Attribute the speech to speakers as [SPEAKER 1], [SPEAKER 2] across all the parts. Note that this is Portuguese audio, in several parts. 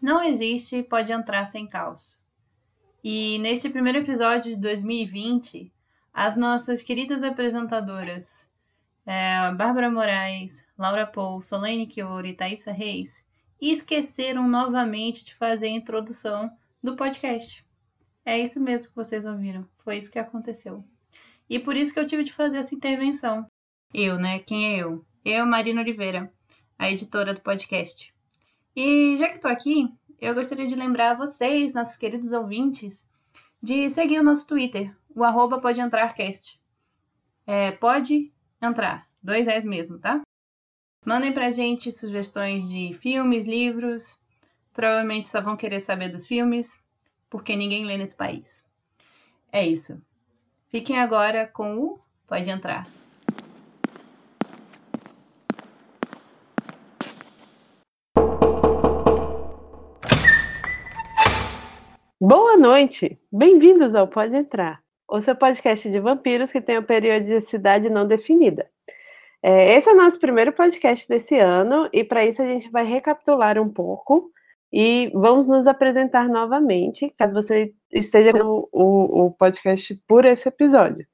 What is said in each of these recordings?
[SPEAKER 1] Não existe pode entrar sem caos. E neste primeiro episódio de 2020, as nossas queridas apresentadoras é, Bárbara Moraes, Laura Paul, Solane Chioro e Thaisa Reis esqueceram novamente de fazer a introdução do podcast. É isso mesmo que vocês ouviram. Foi isso que aconteceu. E por isso que eu tive de fazer essa intervenção. Eu, né? Quem é eu? Eu, Marina Oliveira, a editora do podcast. E já que estou aqui, eu gostaria de lembrar vocês, nossos queridos ouvintes, de seguir o nosso Twitter, o arroba pode entrar cast. É, pode entrar, dois S mesmo, tá? Mandem pra gente sugestões de filmes, livros. Provavelmente só vão querer saber dos filmes, porque ninguém lê nesse país. É isso. Fiquem agora com o Pode Entrar.
[SPEAKER 2] Boa noite! Bem-vindos ao Pode Entrar, o seu podcast de vampiros que tem uma periodicidade não definida. É, esse é o nosso primeiro podcast desse ano e para isso a gente vai recapitular um pouco e vamos nos apresentar novamente, caso você esteja no o, o podcast por esse episódio.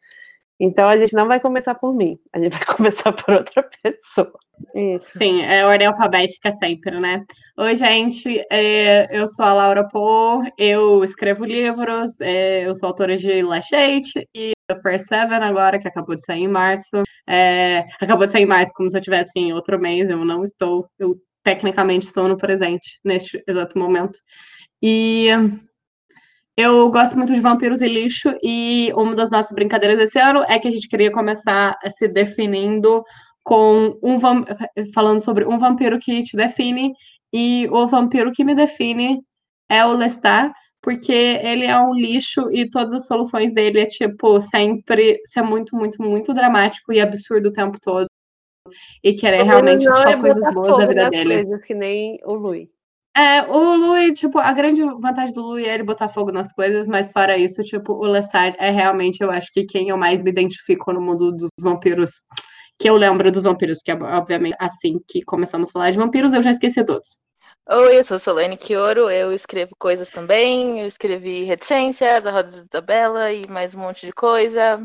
[SPEAKER 2] Então a gente não vai começar por mim, a gente vai começar por outra pessoa.
[SPEAKER 3] Isso. Sim, é ordem alfabética sempre, né? Oi, gente, é, eu sou a Laura Poe, eu escrevo livros, é, eu sou autora de Lachete e The First Seven agora, que acabou de sair em março. É, acabou de sair em março, como se eu tivesse em outro mês, eu não estou, eu tecnicamente estou no presente, neste exato momento. E eu gosto muito de vampiros e lixo, e uma das nossas brincadeiras desse ano é que a gente queria começar se definindo com um falando sobre um vampiro que te define, e o vampiro que me define é o Lestat, porque ele é um lixo e todas as soluções dele é tipo sempre ser muito, muito, muito dramático e absurdo o tempo todo. E querer realmente só é coisas boas da vida dele.
[SPEAKER 2] Coisas que nem o Louis.
[SPEAKER 3] É, o Louis, tipo, a grande vantagem do Louis é ele botar fogo nas coisas, mas fora isso, tipo, o Lestat é realmente, eu acho que quem eu mais me identifico no mundo dos vampiros, que eu lembro dos vampiros, que obviamente assim que começamos a falar de vampiros, eu já esqueci todos.
[SPEAKER 4] Oi, eu sou Solane Chioro, eu escrevo coisas também, eu escrevi Reticências, A Roda de Isabela e mais um monte de coisa.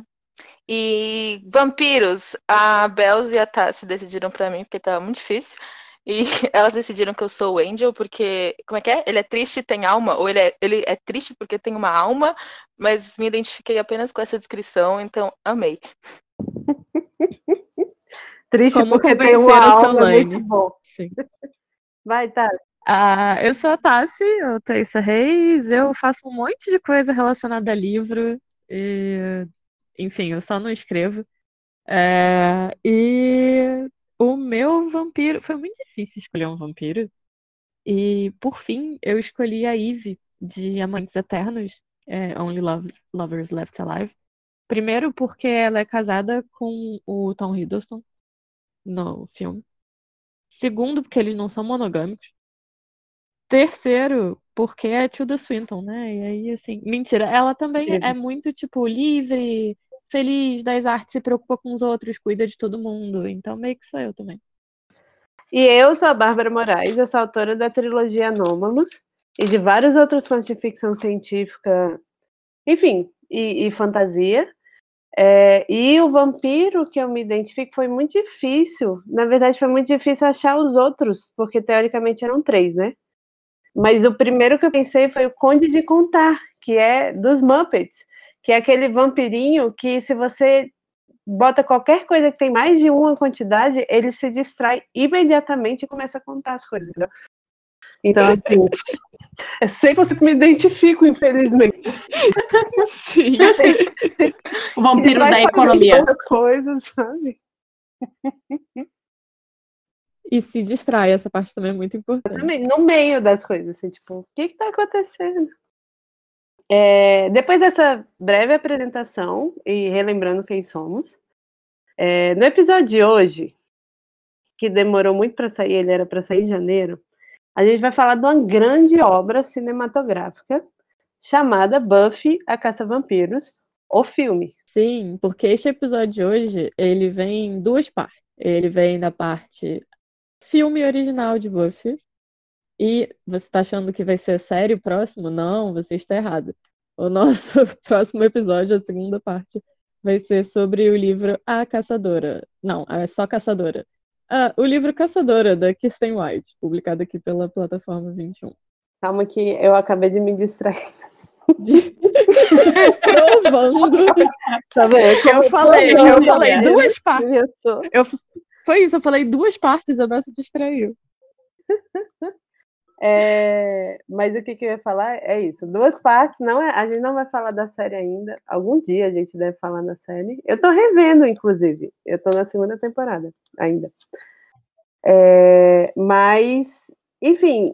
[SPEAKER 4] E vampiros, a Belz e a Tassi decidiram para mim, porque tava muito difícil. E elas decidiram que eu sou o Angel, porque. Como é que é? Ele é triste tem alma? Ou ele é, ele é triste porque tem uma alma, mas me identifiquei apenas com essa descrição, então amei.
[SPEAKER 2] triste Como porque tem uma alma muito bom. Sim. Vai, Tassi.
[SPEAKER 5] Ah, eu sou a Tassi, eu Thaisa Reis, eu faço um monte de coisa relacionada a livro, e, enfim, eu só não escrevo. É, e o meu vampiro. Foi muito difícil escolher um vampiro. E, por fim, eu escolhi a Eve, de Amantes Eternos, é, Only Love, Lovers Left Alive. Primeiro, porque ela é casada com o Tom Hiddleston no filme. Segundo, porque eles não são monogâmicos. Terceiro, porque é Tilda Swinton, né? E aí, assim, mentira, ela também é muito, tipo, livre, feliz das artes, se preocupa com os outros, cuida de todo mundo. Então, meio que sou eu também.
[SPEAKER 2] E eu sou a Bárbara Moraes, eu sou autora da trilogia Anômalos e de vários outros contos de ficção científica, enfim, e, e fantasia. É, e o vampiro que eu me identifico foi muito difícil. Na verdade, foi muito difícil achar os outros, porque teoricamente eram três, né? Mas o primeiro que eu pensei foi o Conde de Contar, que é dos Muppets que é aquele vampirinho que se você bota qualquer coisa que tem mais de uma quantidade, ele se distrai imediatamente e começa a contar as coisas. Entendeu? Então, assim, sei que você me identifico, infelizmente.
[SPEAKER 3] Sim. o vampiro da economia.
[SPEAKER 2] Coisas, sabe?
[SPEAKER 5] E se distrai, essa parte também é muito importante.
[SPEAKER 2] Também, no meio das coisas, assim, tipo, o que está acontecendo? É, depois dessa breve apresentação e relembrando quem somos, é, no episódio de hoje, que demorou muito para sair, ele era para sair em janeiro, a gente vai falar de uma grande obra cinematográfica chamada Buffy, a Caça-Vampiros, o filme.
[SPEAKER 5] Sim, porque este episódio de hoje, ele vem em duas partes. Ele vem da parte filme original de Buffy E você está achando que vai ser sério o próximo? Não, você está errado. O nosso próximo episódio, a segunda parte, vai ser sobre o livro A Caçadora. Não, é só Caçadora. Ah, o livro Caçadora, da Kirsten White, publicado aqui pela plataforma 21.
[SPEAKER 2] Calma que eu acabei de me distrair.
[SPEAKER 5] Provando.
[SPEAKER 2] Tá vendo?
[SPEAKER 5] Eu falei, eu falei duas partes.
[SPEAKER 2] Eu.
[SPEAKER 5] Eu, foi isso, eu falei duas partes, a se distraiu.
[SPEAKER 2] É, mas o que, que eu ia falar é isso. Duas partes, não é, a gente não vai falar da série ainda. Algum dia a gente deve falar na série. Eu tô revendo, inclusive. Eu tô na segunda temporada ainda. É, mas, enfim,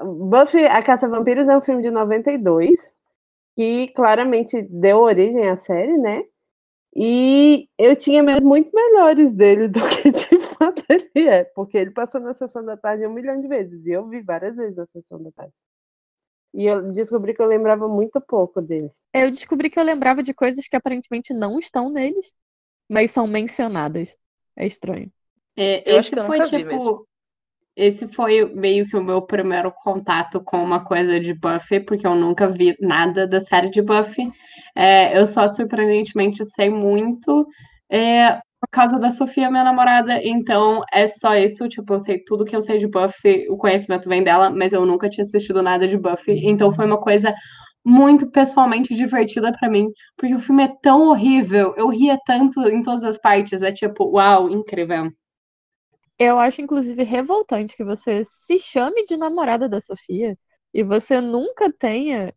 [SPEAKER 2] Buffy, A Caça Vampiros é um filme de 92, que claramente deu origem à série, né? E eu tinha mesmo muito melhores dele do que de fato ele é, porque ele passou na sessão da tarde um milhão de vezes, e eu vi várias vezes na sessão da tarde. E eu descobri que eu lembrava muito pouco dele.
[SPEAKER 5] Eu descobri que eu lembrava de coisas que aparentemente não estão neles, mas são mencionadas. É estranho.
[SPEAKER 3] É,
[SPEAKER 4] Eu acho
[SPEAKER 3] esse
[SPEAKER 4] que eu
[SPEAKER 3] foi tipo.
[SPEAKER 4] mesmo.
[SPEAKER 3] Esse foi meio que o meu primeiro contato com uma coisa de Buffy, porque eu nunca vi nada da série de Buffy. É, eu só surpreendentemente sei muito é, por causa da Sofia, minha namorada. Então é só isso. Tipo, eu sei tudo que eu sei de Buffy, o conhecimento vem dela, mas eu nunca tinha assistido nada de Buffy. Então foi uma coisa muito pessoalmente divertida pra mim, porque o filme é tão horrível. Eu ria tanto em todas as partes. É tipo, uau, incrível.
[SPEAKER 5] Eu acho, inclusive, revoltante que você se chame de namorada da Sofia e você nunca tenha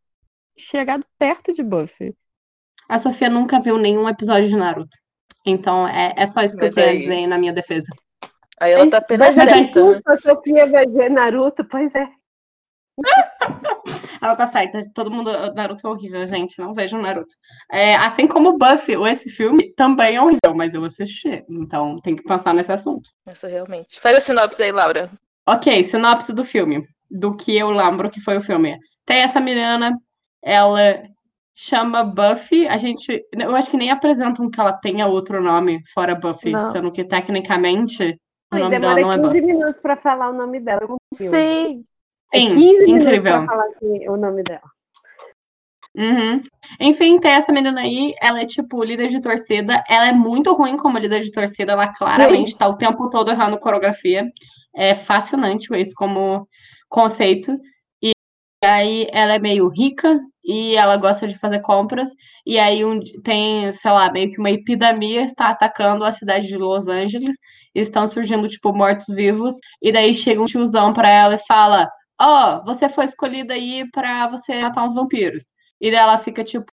[SPEAKER 5] chegado perto de Buffy.
[SPEAKER 3] A Sofia nunca viu nenhum episódio de Naruto. Então é, é só isso que
[SPEAKER 4] Mas
[SPEAKER 3] eu tenho a
[SPEAKER 4] aí-
[SPEAKER 3] dizer na minha defesa.
[SPEAKER 4] Aí ela tá apenas
[SPEAKER 2] Mas
[SPEAKER 4] certa, né?
[SPEAKER 2] A Sofia vai ver Naruto, pois é.
[SPEAKER 3] Ela tá certa, todo mundo. Naruto é horrível, gente. Não vejam Naruto. É, assim como Buffy, ou esse filme, também é horrível, mas eu assisti. Então tem que pensar nesse assunto.
[SPEAKER 4] Essa realmente. Faz a sinopse aí, Laura.
[SPEAKER 3] Ok, sinopse do filme. Do que eu lembro que foi o filme. Tem essa menina, ela chama Buffy. A gente. Eu acho que nem apresentam que ela tenha outro nome fora Buffy,
[SPEAKER 5] Não.
[SPEAKER 3] sendo que tecnicamente o
[SPEAKER 2] E
[SPEAKER 3] nome dela
[SPEAKER 2] demora
[SPEAKER 3] não é
[SPEAKER 2] 15
[SPEAKER 3] Buffy.
[SPEAKER 2] minutos pra falar o nome dela.
[SPEAKER 5] Sim,
[SPEAKER 2] É
[SPEAKER 3] Sim,
[SPEAKER 2] 15 minutos
[SPEAKER 3] incrível.
[SPEAKER 2] pra falar o nome dela.
[SPEAKER 3] Uhum. Enfim, tem essa menina aí, ela é tipo líder de torcida, ela é muito ruim como líder de torcida, ela claramente tá o tempo todo errando coreografia. É fascinante isso como conceito. Aí ela é meio rica e ela gosta de fazer compras. E aí um, tem, sei lá, meio que uma epidemia está atacando a cidade de Los Angeles. Estão surgindo, tipo, mortos-vivos. E daí chega um tiozão pra ela e fala: Ó, você foi escolhida aí pra você matar uns vampiros. E daí ela fica tipo,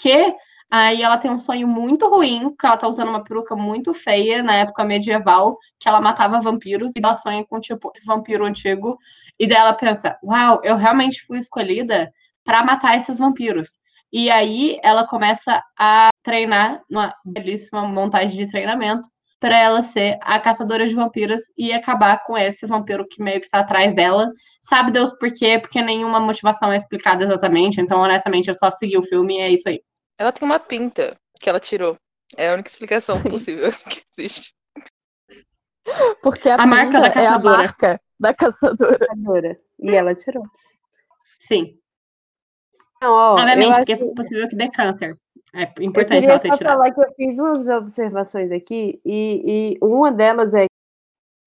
[SPEAKER 3] quê? Aí ela tem um sonho muito ruim, que ela tá usando uma peruca muito feia na época medieval, que ela matava vampiros, e ela sonha com, tipo, esse vampiro antigo. E daí ela pensa, uau, eu realmente fui escolhida pra matar esses vampiros. E aí ela começa a treinar numa belíssima montagem de treinamento para ela ser a caçadora de vampiros e acabar com esse vampiro que meio que tá atrás dela. Sabe Deus por quê? Porque nenhuma motivação é explicada exatamente. Então, honestamente, eu só segui o filme e é isso aí.
[SPEAKER 4] Ela tem uma pinta que ela tirou. É a única explicação possível que existe.
[SPEAKER 5] porque a,
[SPEAKER 3] A marca da
[SPEAKER 5] pinta é a
[SPEAKER 3] caçadora.
[SPEAKER 5] marca da caçadora.
[SPEAKER 2] Adora. E ela tirou.
[SPEAKER 3] Sim.
[SPEAKER 2] Não, ó, eu
[SPEAKER 3] Obviamente,
[SPEAKER 2] acho
[SPEAKER 3] porque é possível que dê câncer. É
[SPEAKER 2] Eu
[SPEAKER 3] importante
[SPEAKER 2] queria
[SPEAKER 3] ela ter
[SPEAKER 2] só
[SPEAKER 3] tirado.
[SPEAKER 2] falar que eu fiz umas observações aqui e, e uma delas é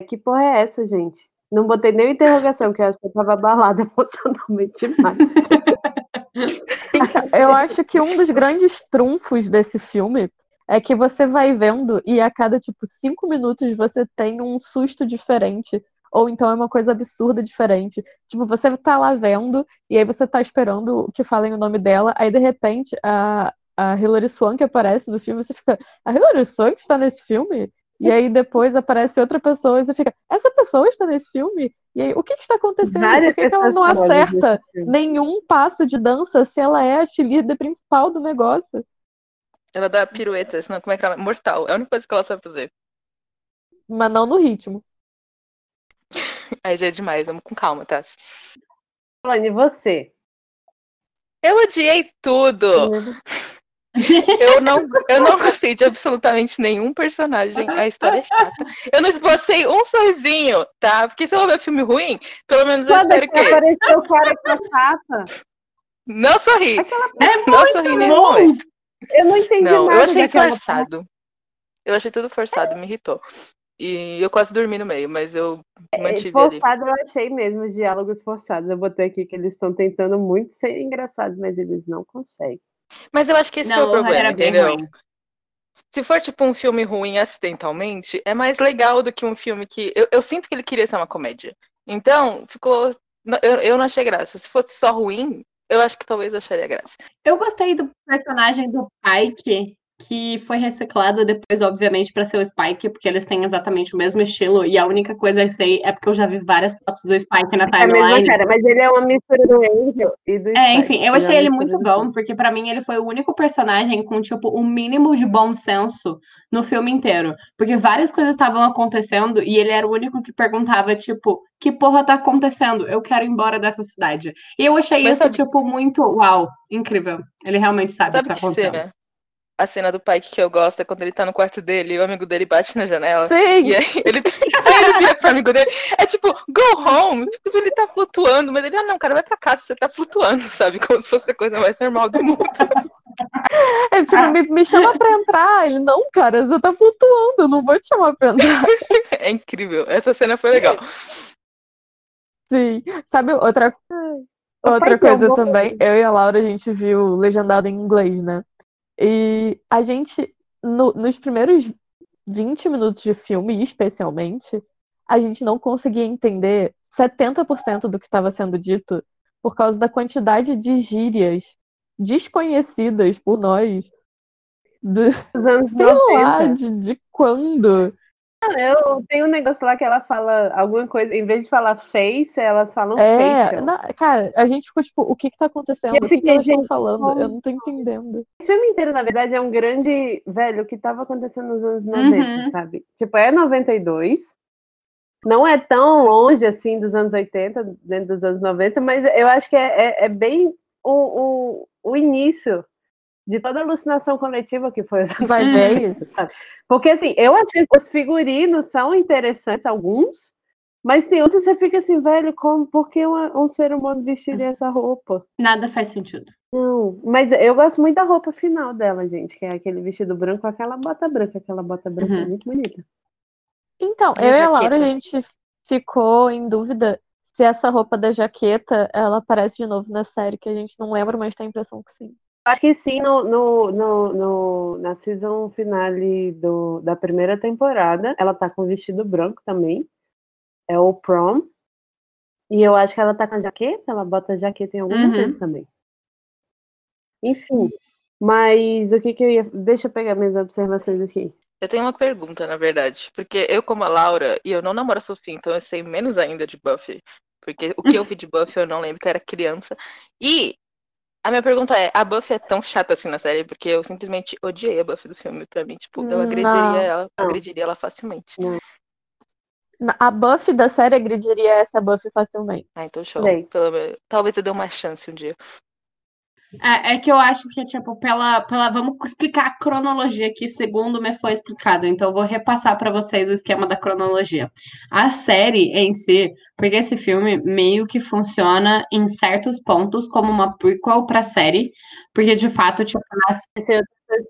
[SPEAKER 2] que porra é essa, gente? Não botei nem interrogação, porque eu acho que eu tava abalada emocionalmente demais.
[SPEAKER 5] Eu acho que um dos grandes trunfos desse filme é que você vai vendo e a cada, tipo, cinco minutos você tem um susto diferente. Ou então é uma coisa absurda diferente. Tipo, você tá lá vendo e aí você tá esperando que falem o nome dela, aí de repente a, a Hilary Swank aparece no filme você fica, a Hilary Swank está nesse filme? E aí depois aparece outra pessoa e você fica, essa pessoa está nesse filme? E aí, o que, que está acontecendo?
[SPEAKER 2] Várias
[SPEAKER 5] Por que, que ela não acerta nenhum passo de dança se ela é a cheerleader principal do negócio?
[SPEAKER 4] Ela dá piruetas, não, como é que ela. Mortal. É a única coisa que ela sabe fazer.
[SPEAKER 5] Mas não no ritmo.
[SPEAKER 4] Aí já é demais, vamos com calma, tá?
[SPEAKER 2] Falando, e você?
[SPEAKER 4] Eu odiei tudo. Eu não, eu não gostei de absolutamente nenhum personagem. A história é chata. Eu não esbocei um sorrisinho, tá? Porque se eu ver filme ruim, pelo menos eu espero que.
[SPEAKER 2] apareceu o cara com a capa,
[SPEAKER 4] Não sorri.
[SPEAKER 2] aquela
[SPEAKER 3] É
[SPEAKER 4] não sorri em nenhum
[SPEAKER 3] bom.
[SPEAKER 4] momento.
[SPEAKER 2] eu não entendi
[SPEAKER 4] Não,
[SPEAKER 2] nada
[SPEAKER 4] eu achei forçado. Eu achei tudo forçado, me irritou. E eu quase dormi no meio, mas eu
[SPEAKER 2] É,
[SPEAKER 4] mantive ali.
[SPEAKER 2] Forçado eu achei mesmo, os diálogos forçados. Eu botei aqui que eles estão tentando muito ser engraçados, mas eles não conseguem.
[SPEAKER 4] Mas eu acho que esse é o
[SPEAKER 3] Não, o roteiro
[SPEAKER 4] problema, entendeu? Se for tipo um filme ruim acidentalmente, é mais legal do que um filme que. Eu, eu sinto que ele queria ser uma comédia. Então, ficou. Eu, eu não achei graça. Se fosse só ruim, eu acho que talvez eu acharia graça.
[SPEAKER 3] Eu gostei do personagem do Pike, que foi reciclado depois, obviamente, pra ser o Spike, porque eles têm exatamente o mesmo estilo. E a única coisa que eu sei é porque eu já vi várias fotos do Spike na
[SPEAKER 2] É a mesma
[SPEAKER 3] timeline.
[SPEAKER 2] cara, mas ele é uma mistura do Angel e do
[SPEAKER 3] É,
[SPEAKER 2] Spike.
[SPEAKER 3] enfim, eu
[SPEAKER 2] é
[SPEAKER 3] achei
[SPEAKER 2] uma
[SPEAKER 3] ele muito bom, porque pra mim ele foi o único personagem com, tipo, o mínimo de bom senso no filme inteiro. Porque várias coisas estavam acontecendo e ele era o único que perguntava, tipo, que porra tá acontecendo? Eu quero ir embora dessa cidade. E eu achei
[SPEAKER 4] Mas
[SPEAKER 3] isso,
[SPEAKER 4] sabe-
[SPEAKER 3] tipo, muito uau, incrível. Ele realmente sabe,
[SPEAKER 4] Sabe
[SPEAKER 3] o que tá acontecendo.
[SPEAKER 4] A cena do Pike que eu gosto é quando ele tá no quarto dele e o amigo dele bate na janela.
[SPEAKER 5] Sim!
[SPEAKER 4] E aí ele, aí ele vira pro amigo dele. É tipo, go home. Tipo, ele tá flutuando, mas ele, ah, não, cara, vai pra casa, você tá flutuando, sabe? Como se fosse a coisa mais normal do mundo.
[SPEAKER 5] É tipo, me, me chama pra entrar. Ele, não, cara, você tá flutuando, eu não vou te chamar pra entrar.
[SPEAKER 4] É incrível. Essa cena foi legal.
[SPEAKER 5] Sim. Sabe outra,
[SPEAKER 2] O
[SPEAKER 5] outra coisa também? Eu e a Laura, a gente viu legendado em inglês, né? E a gente, no- nos primeiros 20 minutos de filme, especialmente, a gente não conseguia entender 70% do que estava sendo dito por causa da quantidade de gírias desconhecidas por nós. Do,
[SPEAKER 2] Dos anos
[SPEAKER 5] sei lá,
[SPEAKER 2] 90.
[SPEAKER 5] de, de quando.
[SPEAKER 2] Eu tenho um negócio lá que ela fala alguma coisa, em vez de falar face, elas falam
[SPEAKER 5] É,
[SPEAKER 2] facial.
[SPEAKER 5] na- cara, a gente ficou tipo, o que que tá acontecendo?
[SPEAKER 2] Eu
[SPEAKER 5] O que que
[SPEAKER 2] fiquei,
[SPEAKER 5] elas
[SPEAKER 2] gente,
[SPEAKER 5] falando?
[SPEAKER 2] como-
[SPEAKER 5] Eu não tô entendendo.
[SPEAKER 2] Esse filme inteiro, na verdade, é um grande. Velho, o que tava acontecendo nos anos 90,
[SPEAKER 3] Uhum.
[SPEAKER 2] sabe? Tipo, é 92. Não é tão longe assim dos anos 80, dentro dos anos 90, mas eu acho que é, é- é bem o, o, o início de toda a alucinação coletiva que foi anos
[SPEAKER 5] Vai ver
[SPEAKER 2] 90,
[SPEAKER 5] isso.
[SPEAKER 2] sabe? Porque assim, eu acho que os figurinos são interessantes, alguns, mas tem outros que você fica assim, velho, como, por que uma- um ser humano vestiria essa roupa?
[SPEAKER 3] Nada faz sentido.
[SPEAKER 2] Não, mas eu gosto muito da roupa final dela, gente, que é aquele vestido branco com aquela bota branca. Aquela bota branca é
[SPEAKER 3] Uhum.
[SPEAKER 2] muito bonita.
[SPEAKER 5] Então, eu e a Laura, a gente ficou em dúvida se essa roupa da jaqueta, ela aparece de novo na série, que a gente não lembra, mas tem a impressão que sim.
[SPEAKER 2] Acho que sim, no, no, no, no- na season finale do, da primeira temporada, ela tá com vestido branco também. É o prom. E eu acho que ela tá com a jaqueta, ela bota a jaqueta em algum
[SPEAKER 3] Uhum.
[SPEAKER 2] momento também. Enfim, mas o que que eu ia. Deixa eu pegar minhas observações aqui.
[SPEAKER 4] Eu tenho uma pergunta, na verdade. Porque eu, como a Laura, e eu não namoro a Sofia, então eu sei menos ainda de Buffy. Porque o que eu vi de Buffy eu não lembro, que eu era criança. E a minha pergunta é, a Buffy é tão chata assim na série? Porque eu simplesmente odiei a Buffy do filme. Pra mim, tipo, eu
[SPEAKER 5] Não.
[SPEAKER 4] agrediria ela,
[SPEAKER 2] Não.
[SPEAKER 4] agrediria ela facilmente.
[SPEAKER 5] Na- A Buffy da série agrediria essa Buffy facilmente.
[SPEAKER 4] Ah, então show. Pelo menos- Talvez eu dê uma chance um dia.
[SPEAKER 3] É, é que eu acho que, tipo, pela, pela. Vamos explicar a cronologia aqui, segundo me foi explicado. Então, eu vou repassar para vocês o esquema da cronologia. A série em si, porque esse filme meio que funciona em certos pontos como uma prequel pra série, porque de fato, tipo,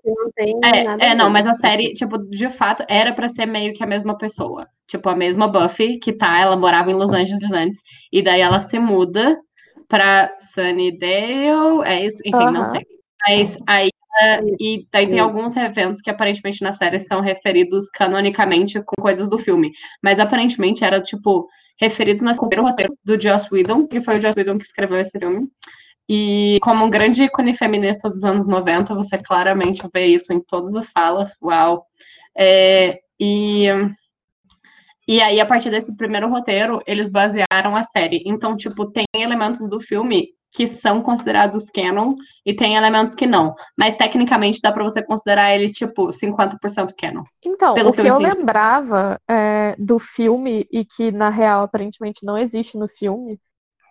[SPEAKER 2] que não
[SPEAKER 3] É, é, não, mas a série, tipo, de fato, era pra ser meio que a mesma pessoa. Tipo, a mesma Buffy, que tá, ela morava em Los Angeles antes, e daí ela se muda pra Sunnydale, é isso? Enfim, não
[SPEAKER 5] Aham.
[SPEAKER 3] sei. Mas aí, e daí tem alguns eventos que aparentemente na série são referidos canonicamente com coisas do filme, mas aparentemente era, tipo, referidos no primeiro roteiro do Joss Whedon, que foi o Joss Whedon que escreveu esse filme. E como um grande ícone feminista dos anos 90, você claramente vê isso em todas as falas. Uau! É, e, e aí, a partir desse primeiro roteiro, eles basearam a série. Então, tipo, tem elementos do filme que são considerados canon e tem elementos que não. Mas, tecnicamente, dá pra você considerar ele, tipo, 50% canon.
[SPEAKER 5] Então,
[SPEAKER 3] Pelo
[SPEAKER 5] o
[SPEAKER 3] que
[SPEAKER 5] que
[SPEAKER 3] eu
[SPEAKER 5] eu lembrava é, do filme, e que na real aparentemente não existe no filme,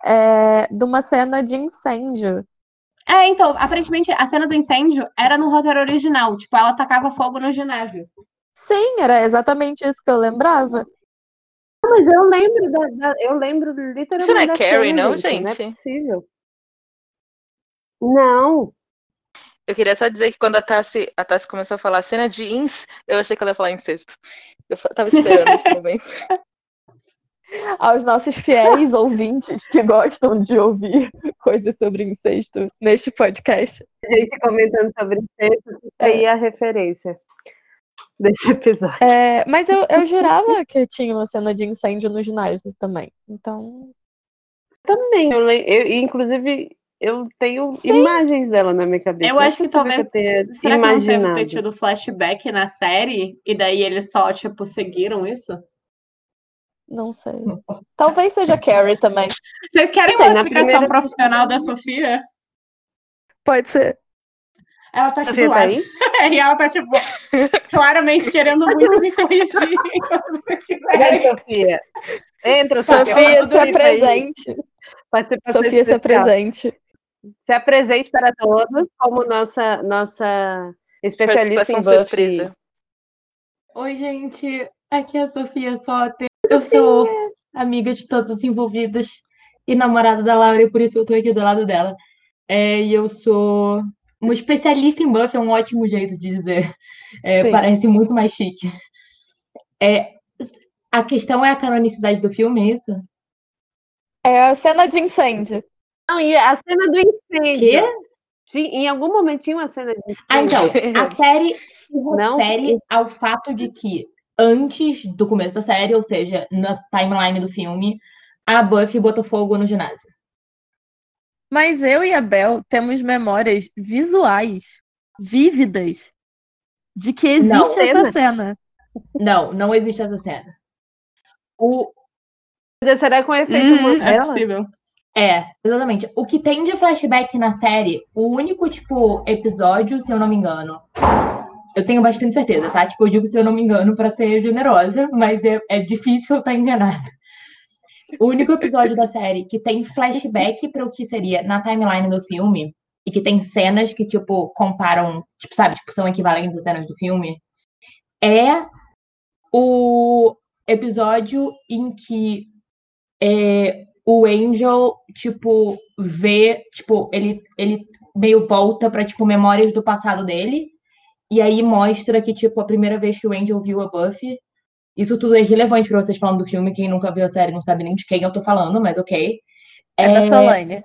[SPEAKER 5] é de uma cena de incêndio.
[SPEAKER 3] É, então, aparentemente a cena do incêndio era no roteiro original. Tipo, ela tacava fogo no ginásio.
[SPEAKER 5] Sim, era exatamente isso que eu lembrava.
[SPEAKER 2] Mas eu lembro da, da- eu lembro literalmente
[SPEAKER 4] Isso não é Carrie, não,
[SPEAKER 2] Não é
[SPEAKER 4] gente?
[SPEAKER 2] possível. Não.
[SPEAKER 4] Eu queria só dizer que quando a Tassi, a Tassi começou a falar cena de ins, eu achei que ela ia falar incesto. Eu tava esperando esse momento.
[SPEAKER 5] Aos nossos fiéis ouvintes que gostam de ouvir coisas sobre incesto neste podcast.
[SPEAKER 2] A gente comentando sobre isso, fica aí a referência desse episódio.
[SPEAKER 5] É, mas eu, eu jurava que tinha uma cena de incêndio no ginásio também. Então,
[SPEAKER 2] Também, eu, eu- inclusive, eu tenho imagens dela na minha cabeça.
[SPEAKER 3] Eu acho que talvez-
[SPEAKER 2] tenha
[SPEAKER 3] Será que não deve
[SPEAKER 2] imaginado.
[SPEAKER 3] ter tido flashback na série? E daí eles só, tipo, seguiram isso?
[SPEAKER 5] não sei. Talvez seja Carrie também.
[SPEAKER 3] Vocês querem
[SPEAKER 2] Sei,
[SPEAKER 3] uma
[SPEAKER 2] na
[SPEAKER 3] explicação
[SPEAKER 2] primeira-
[SPEAKER 3] profissional da Sofia?
[SPEAKER 5] Pode ser.
[SPEAKER 3] Ela tá, tipo,
[SPEAKER 2] tá
[SPEAKER 3] lá.
[SPEAKER 2] aí?
[SPEAKER 3] E ela tá, tipo, claramente querendo muito me corrigir enquanto.
[SPEAKER 2] Vem, Sofia. Entra, Sofia.
[SPEAKER 5] Sofia, se apresente. Sofia, se apresente.
[SPEAKER 2] Se apresente para todos como nossa, nossa especialista em Buffy.
[SPEAKER 4] surpresa.
[SPEAKER 6] Oi, gente. Aqui é a Sofia Soter. Eu sou amiga de todos os envolvidos e namorada da Laura, e por isso eu tô aqui do lado dela. É, e eu sou uma especialista em Buffy, é um ótimo jeito de dizer. É, parece muito mais chique. É, a questão é a canonicidade do filme, é isso?
[SPEAKER 5] É a cena de incêndio.
[SPEAKER 2] Não, e a cena do incêndio.
[SPEAKER 6] Quê?
[SPEAKER 2] Ti- Em algum momento tinha uma cena de incêndio.
[SPEAKER 6] Ah, então, a série se
[SPEAKER 2] Não?
[SPEAKER 6] refere ao fato de que antes do começo da série, ou seja, na timeline do filme, a Buffy botou fogo no ginásio.
[SPEAKER 5] Mas eu e a Bel temos memórias visuais, vívidas, de que existe
[SPEAKER 6] Não.
[SPEAKER 5] essa cena.
[SPEAKER 6] Não, não existe essa cena. O,
[SPEAKER 2] Será com o efeito
[SPEAKER 3] Uhum, é possível.
[SPEAKER 6] é, exatamente. O que tem de flashback na série, o único, tipo, episódio, se eu não me engano. Eu tenho bastante certeza, tá? Tipo, eu digo se eu não me engano pra ser generosa, mas é, é difícil eu estar enganada. O único episódio da série que tem flashback para o que seria na timeline do filme e que tem cenas que, tipo, comparam, tipo, sabe, tipo, são equivalentes às cenas do filme, é o episódio em que é, o Angel, tipo, vê, tipo, ele, ele meio volta pra, tipo, memórias do passado dele, e aí mostra que, tipo, a primeira vez que o Angel viu a Buffy, isso tudo é irrelevante pra vocês falando do filme, quem nunca viu a série não sabe nem de quem eu tô falando, mas ok.
[SPEAKER 5] É, da Solane.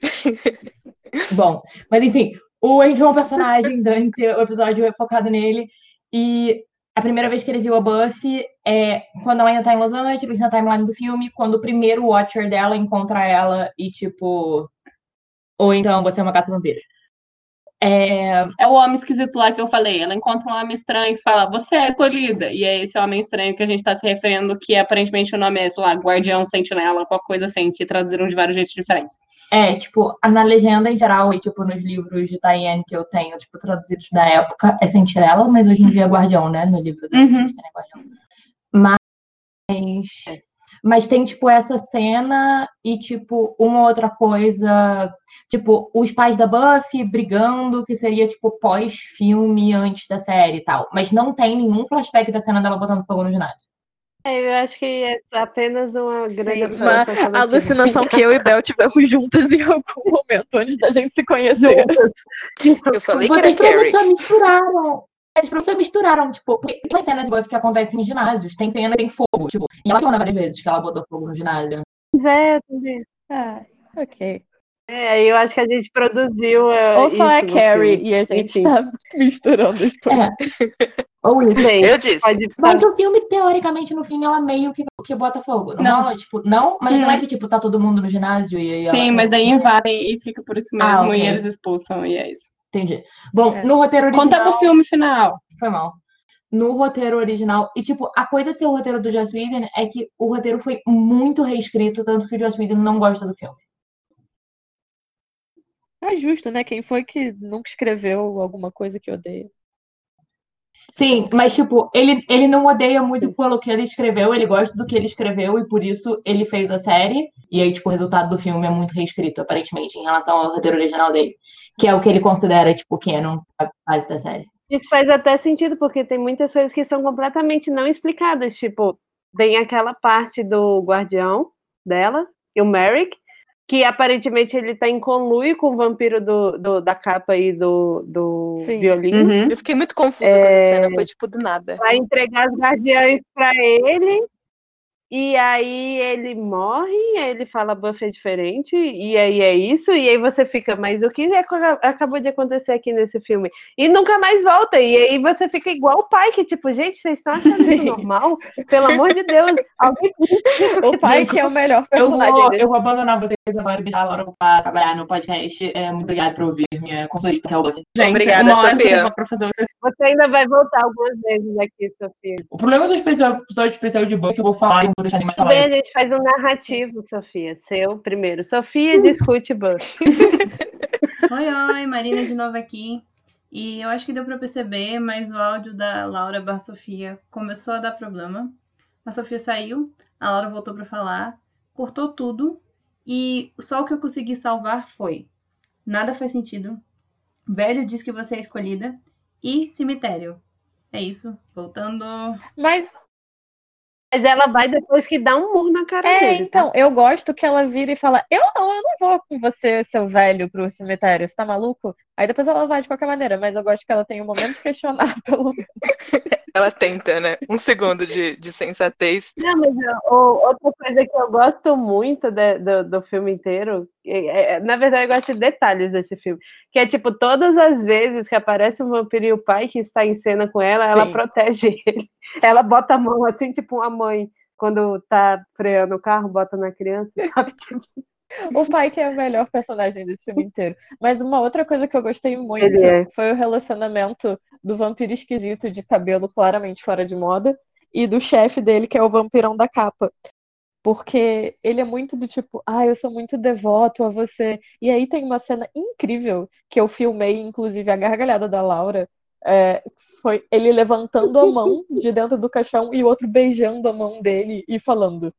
[SPEAKER 6] Bom, mas enfim, o Angel é um personagem, dane-se, o episódio é focado nele. E a primeira vez que ele viu a Buffy é quando ela ainda tá em Los Angeles, na timeline do filme, quando o primeiro Watcher dela encontra ela e, tipo. Ou então você é uma caça-vampiros. É,
[SPEAKER 3] É o homem esquisito lá que eu falei. Ela encontra um homem estranho e fala, você é escolhida. E é esse homem estranho que a gente tá se referindo, que aparentemente o nome é, sei lá, Guardião Sentinela, qualquer coisa assim, que traduziram de vários jeitos diferentes.
[SPEAKER 6] é, tipo, na legenda em geral e, tipo, nos livros de Tayane que eu tenho, tipo, traduzidos da época, é Sentinela, mas hoje em dia é Guardião, né? No livro da
[SPEAKER 3] Uhum.
[SPEAKER 6] é Guardião. Mas, mas tem, tipo, essa cena e, tipo, uma outra coisa. Tipo, os pais da Buffy brigando, que seria, tipo, pós-filme, antes da série e tal. Mas não tem nenhum flashback da cena dela botando fogo no ginásio.
[SPEAKER 2] É, eu acho que é apenas uma grande
[SPEAKER 5] Sim,
[SPEAKER 2] alucinação
[SPEAKER 5] uma
[SPEAKER 2] coletiva.
[SPEAKER 5] alucinação que eu e Bel tivemos juntas em algum momento antes da gente se conhecer.
[SPEAKER 4] Eu falei que era Carrie.
[SPEAKER 6] só misturaram. Provavelmente só misturaram, tipo, porque tem cenas de Buffy que acontecem em ginásios, tem cena tem fogo, tipo, e ela falou várias vezes que ela botou fogo no ginásio.
[SPEAKER 2] É, também.
[SPEAKER 5] Ah, ok.
[SPEAKER 2] É, aí eu acho que a gente produziu. é,
[SPEAKER 5] Ou só é Carrie
[SPEAKER 2] filme.
[SPEAKER 5] e a gente
[SPEAKER 2] Enfim.
[SPEAKER 5] tá misturando as coisas.
[SPEAKER 6] Ou isso.
[SPEAKER 2] Bem,
[SPEAKER 4] Eu disse.
[SPEAKER 2] pode
[SPEAKER 6] Mas o filme, teoricamente, no fim, ela meio que, que bota fogo. Não,
[SPEAKER 3] Não.
[SPEAKER 6] tipo, não, mas não é
[SPEAKER 3] Hum.
[SPEAKER 6] que, tipo, tá todo mundo no ginásio e aí ela-
[SPEAKER 3] Sim, mas daí invadem e fica por isso mesmo,
[SPEAKER 6] Ah, ok.
[SPEAKER 3] e eles expulsam, e é isso.
[SPEAKER 6] Entendi. Bom,
[SPEAKER 5] É.
[SPEAKER 6] no roteiro original...
[SPEAKER 3] Conta no filme final.
[SPEAKER 6] Foi mal. No roteiro original... E, tipo, a coisa de ser o roteiro do Joss Whedon é que o roteiro foi muito reescrito, tanto que o Joss Whedon não gosta do filme.
[SPEAKER 5] É justo, né? Quem foi que nunca escreveu alguma coisa que odeia?
[SPEAKER 6] Sim, mas tipo, ele, ele não odeia muito pelo que ele escreveu, ele gosta do que ele escreveu e por isso ele fez a série. E aí, tipo, o resultado do filme é muito reescrito, aparentemente, em relação ao roteiro original dele. Que é o que ele considera, tipo, canon, a base da série.
[SPEAKER 2] Isso faz até sentido, porque tem muitas coisas que são completamente não explicadas. Tipo, tem aquela parte do guardião dela, e o Merrick, que aparentemente ele tá em conluio com o vampiro do, do da capa aí do, do
[SPEAKER 5] Sim.
[SPEAKER 2] violino.
[SPEAKER 3] Uhum.
[SPEAKER 4] Eu fiquei muito confusa com essa
[SPEAKER 2] É.
[SPEAKER 4] cena, foi tipo do nada.
[SPEAKER 2] Vai entregar as guardiães pra ele. E aí ele morre, aí ele fala buff é diferente, e aí é isso, e aí você fica, mas o que é acabou de acontecer aqui nesse filme? E nunca mais volta, e aí você fica igual o pai, que tipo, gente, vocês estão achando isso
[SPEAKER 5] Sim.
[SPEAKER 2] normal? Pelo amor de Deus, alguém o
[SPEAKER 5] O
[SPEAKER 2] que
[SPEAKER 5] pai
[SPEAKER 2] tá
[SPEAKER 5] que é o melhor
[SPEAKER 6] Eu
[SPEAKER 5] personagem
[SPEAKER 6] vou,
[SPEAKER 5] desse
[SPEAKER 6] eu vou abandonar vocês agora e deixar a Laura pra trabalhar no podcast. É, muito obrigada por ouvir minha consultoria especial hoje. Gente,
[SPEAKER 4] Obrigada, Sofia.
[SPEAKER 6] eu vou pra fazer
[SPEAKER 2] Você ainda vai voltar algumas vezes aqui, Sofia.
[SPEAKER 6] O problema do especial, episódio especial de Buck que eu vou falar vou deixar falar.
[SPEAKER 2] bem, a gente faz um narrativo, Sofia. Seu primeiro. Sofia discute buff.
[SPEAKER 1] Oi, oi, Marina de novo aqui. E eu acho que deu pra perceber, mas o áudio da Laura barra Sofia começou a dar problema. A Sofia saiu, a Laura voltou pra falar, cortou tudo e só o que eu consegui salvar foi: nada faz sentido. Velho diz que você é escolhida e cemitério. É isso. Voltando.
[SPEAKER 5] Mas
[SPEAKER 2] Mas ela vai depois que dá um murro na cara
[SPEAKER 5] É,
[SPEAKER 2] dele. tá?
[SPEAKER 5] então, eu gosto que ela vira e fala: Eu não, eu não vou com você, seu velho, pro cemitério, você tá maluco? Aí depois ela vai de qualquer maneira, mas eu gosto que ela tem um momento de questionar, pelo menos.
[SPEAKER 4] Ela tenta, né? Um segundo de, de sensatez.
[SPEAKER 2] Não, mas ó, outra coisa que eu gosto muito de- do, do filme inteiro, é- é- na verdade eu gosto de detalhes desse filme, que é tipo, todas as vezes que aparece um vampiro e o pai que está em cena com ela, ela
[SPEAKER 5] Sim.
[SPEAKER 2] protege ele. Ela bota a mão assim, tipo uma mãe, quando tá freando o carro, bota na criança, sabe? Tipo,
[SPEAKER 5] O pai que é o melhor personagem desse filme inteiro. Mas uma outra coisa que eu gostei muito
[SPEAKER 2] é.
[SPEAKER 5] foi o relacionamento do vampiro esquisito de cabelo claramente fora de moda e do chefe dele, que é o vampirão da capa. Porque ele é muito do tipo, ah, eu sou muito devoto a você. E aí tem uma cena incrível que eu filmei, inclusive a gargalhada da Laura. é, foi ele levantando a mão de dentro do caixão e o outro beijando a mão dele e falando,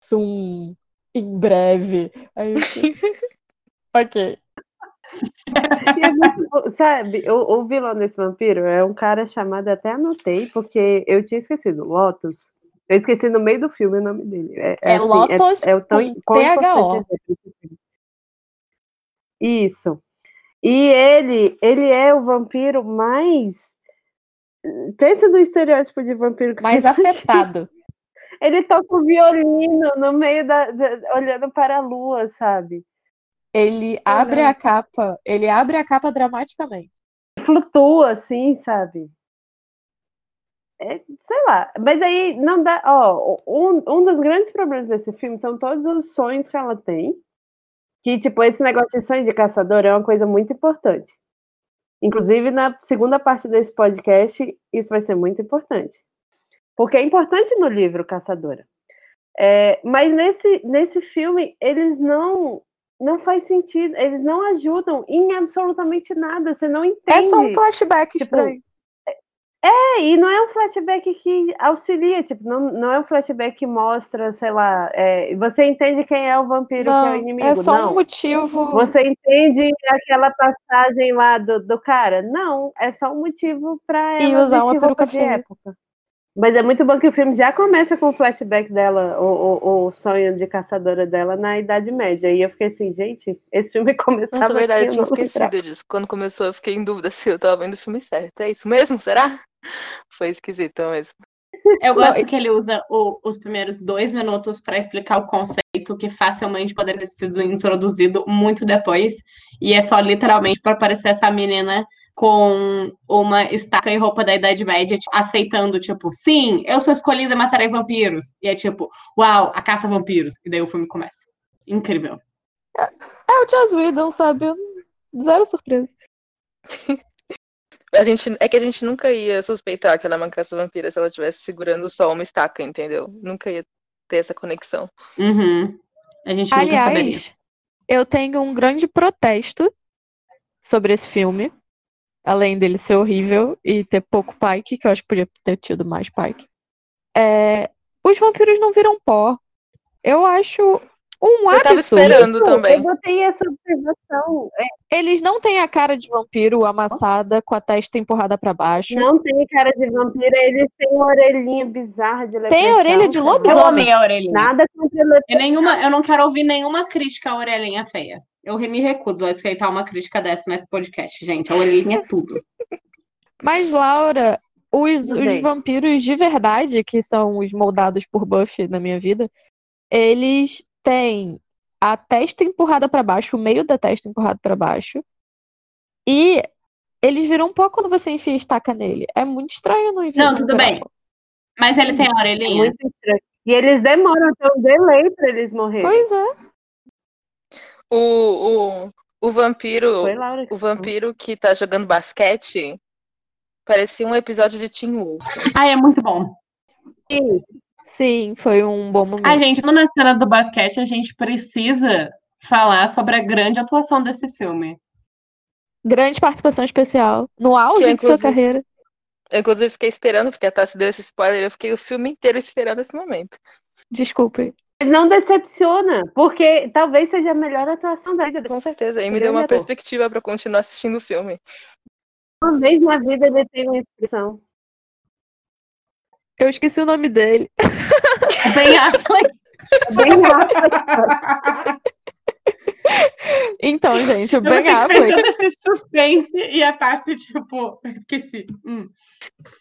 [SPEAKER 5] Sum, em breve. Aí eu ok.
[SPEAKER 2] E é muito bom, sabe, o, o vilão desse vampiro é um cara chamado, até anotei, porque eu tinha esquecido, Lotus. Eu esqueci no meio do filme o nome dele. É,
[SPEAKER 5] É
[SPEAKER 2] assim,
[SPEAKER 5] Lotus
[SPEAKER 2] é, o tão,
[SPEAKER 5] THO.
[SPEAKER 2] é esse filme. Isso. E ele, ele é o vampiro mais. Pensa no estereótipo de vampiro que
[SPEAKER 5] Mais
[SPEAKER 2] você imagina. Ele toca o violino no meio da, da- olhando para a lua, sabe?
[SPEAKER 5] Ele abre a capa, ele abre a capa dramaticamente.
[SPEAKER 2] flutua assim, sabe? É, sei lá, mas aí não dá. Ó, um, um dos grandes problemas desse filme são todos os sonhos que ela tem. Que, tipo, esse negócio de sonho de caçador é uma coisa muito importante. Inclusive, na segunda parte desse podcast, isso vai ser muito importante. Porque é importante no livro Caçadora. É, mas nesse, nesse filme, eles não. Não faz sentido, eles não ajudam em absolutamente nada, você não entende.
[SPEAKER 5] É só um flashback
[SPEAKER 2] Tipo,
[SPEAKER 5] estranho.
[SPEAKER 2] É, e não é um flashback que auxilia, tipo, não, não é um flashback que mostra, sei lá, é, você entende quem é o vampiro que é o
[SPEAKER 5] Não,
[SPEAKER 2] inimigo,
[SPEAKER 5] é só
[SPEAKER 2] não.
[SPEAKER 5] um motivo.
[SPEAKER 2] Você entende aquela passagem lá do, do cara? Não, é só um motivo pra
[SPEAKER 5] E
[SPEAKER 2] ela
[SPEAKER 5] usar uma
[SPEAKER 2] vestir roupa de época. Mas é muito bom que o filme já começa com o flashback dela, o, o, o sonho de caçadora dela na Idade Média. E eu fiquei assim, gente, esse filme começava
[SPEAKER 4] Nossa, verdade, eu
[SPEAKER 2] assim,
[SPEAKER 4] tinha
[SPEAKER 2] eu lembrava.
[SPEAKER 4] esquecido disso. Quando começou, eu fiquei em dúvida se eu tava vendo o filme certo. É isso mesmo? Será? Foi esquisito mesmo.
[SPEAKER 3] Eu gosto que ele usa o- os primeiros dois minutos para explicar o conceito que facilmente poderia ter sido introduzido muito depois. E é só literalmente para aparecer essa menina com uma estaca e roupa da Idade Média, tipo, aceitando, tipo, sim, eu sou escolhida, matarei vampiros. E é tipo, uau, a caça a vampiros. E daí o filme começa. Incrível.
[SPEAKER 5] É o Joss Whedon, sabe? Zero surpresa.
[SPEAKER 4] A gente, é que a gente nunca ia suspeitar que ela é uma caça-vampira se ela estivesse segurando só uma estaca, entendeu? Nunca ia ter essa conexão.
[SPEAKER 3] Uhum. A gente nunca saberia.
[SPEAKER 5] Aliás, eu tenho um grande protesto sobre esse filme. Além dele ser horrível e ter pouco Pike, que eu acho que podia ter tido mais Pike, é, os vampiros não viram pó. Eu acho um
[SPEAKER 4] Eu tava
[SPEAKER 5] absurdo.
[SPEAKER 4] esperando
[SPEAKER 2] Eu
[SPEAKER 4] também.
[SPEAKER 2] botei essa observação. É,
[SPEAKER 5] Eles não têm a cara de vampiro amassada com a testa empurrada pra baixo.
[SPEAKER 2] não tem cara de vampiro, eles têm uma orelhinha bizarra de leprechaun.
[SPEAKER 5] Tem orelha de
[SPEAKER 2] cara.
[SPEAKER 3] Eu
[SPEAKER 5] lobisomem.
[SPEAKER 3] amei a orelhinha.
[SPEAKER 2] Nada contra leprechaun.
[SPEAKER 3] E nenhuma, eu não quero ouvir nenhuma crítica à orelhinha feia. Eu me recuso a aceitar uma crítica dessa nesse podcast, gente. A orelhinha é tudo.
[SPEAKER 5] Mas, Laura, os, os vampiros de verdade, que são os moldados por Buffy na minha vida, eles têm a testa empurrada pra baixo, o meio da testa empurrado pra baixo. E eles viram um pouco quando você enfia a estaca nele. É muito estranho não enviar.
[SPEAKER 3] Não, tudo bem. Mas ele tem a
[SPEAKER 2] É
[SPEAKER 3] orelhinha?
[SPEAKER 2] muito estranho. E eles demoram, tem um delay pra eles morrerem.
[SPEAKER 5] Pois é.
[SPEAKER 4] O, o, o vampiro.
[SPEAKER 2] Foi Laura que
[SPEAKER 4] O vampiro que tá jogando basquete parecia um episódio de Teen Wolf.
[SPEAKER 3] Ai, é muito bom.
[SPEAKER 2] falou.
[SPEAKER 5] Sim, foi um bom momento.
[SPEAKER 3] Ai, gente, na cena do basquete, a gente precisa falar sobre a grande atuação desse filme.
[SPEAKER 5] Grande participação especial. No auge
[SPEAKER 4] Que,
[SPEAKER 5] de sua carreira.
[SPEAKER 4] Eu, inclusive, fiquei esperando, porque a Tassi deu esse spoiler, eu fiquei o filme inteiro esperando esse momento.
[SPEAKER 5] Desculpe.
[SPEAKER 2] Ele não decepciona, porque talvez seja a melhor atuação da vida.
[SPEAKER 4] Com certeza. E me deu uma perspectiva pra continuar assistindo o filme.
[SPEAKER 2] Uma vez na vida ele tem uma expressão.
[SPEAKER 5] Eu esqueci o nome dele.
[SPEAKER 3] Bem Affleck.
[SPEAKER 2] Bem rápido.
[SPEAKER 5] Então, gente, o
[SPEAKER 3] Eu
[SPEAKER 5] Ben
[SPEAKER 3] fiquei
[SPEAKER 5] Affleck.
[SPEAKER 3] nesse suspense e a Tassi, tipo, esqueci. Hum.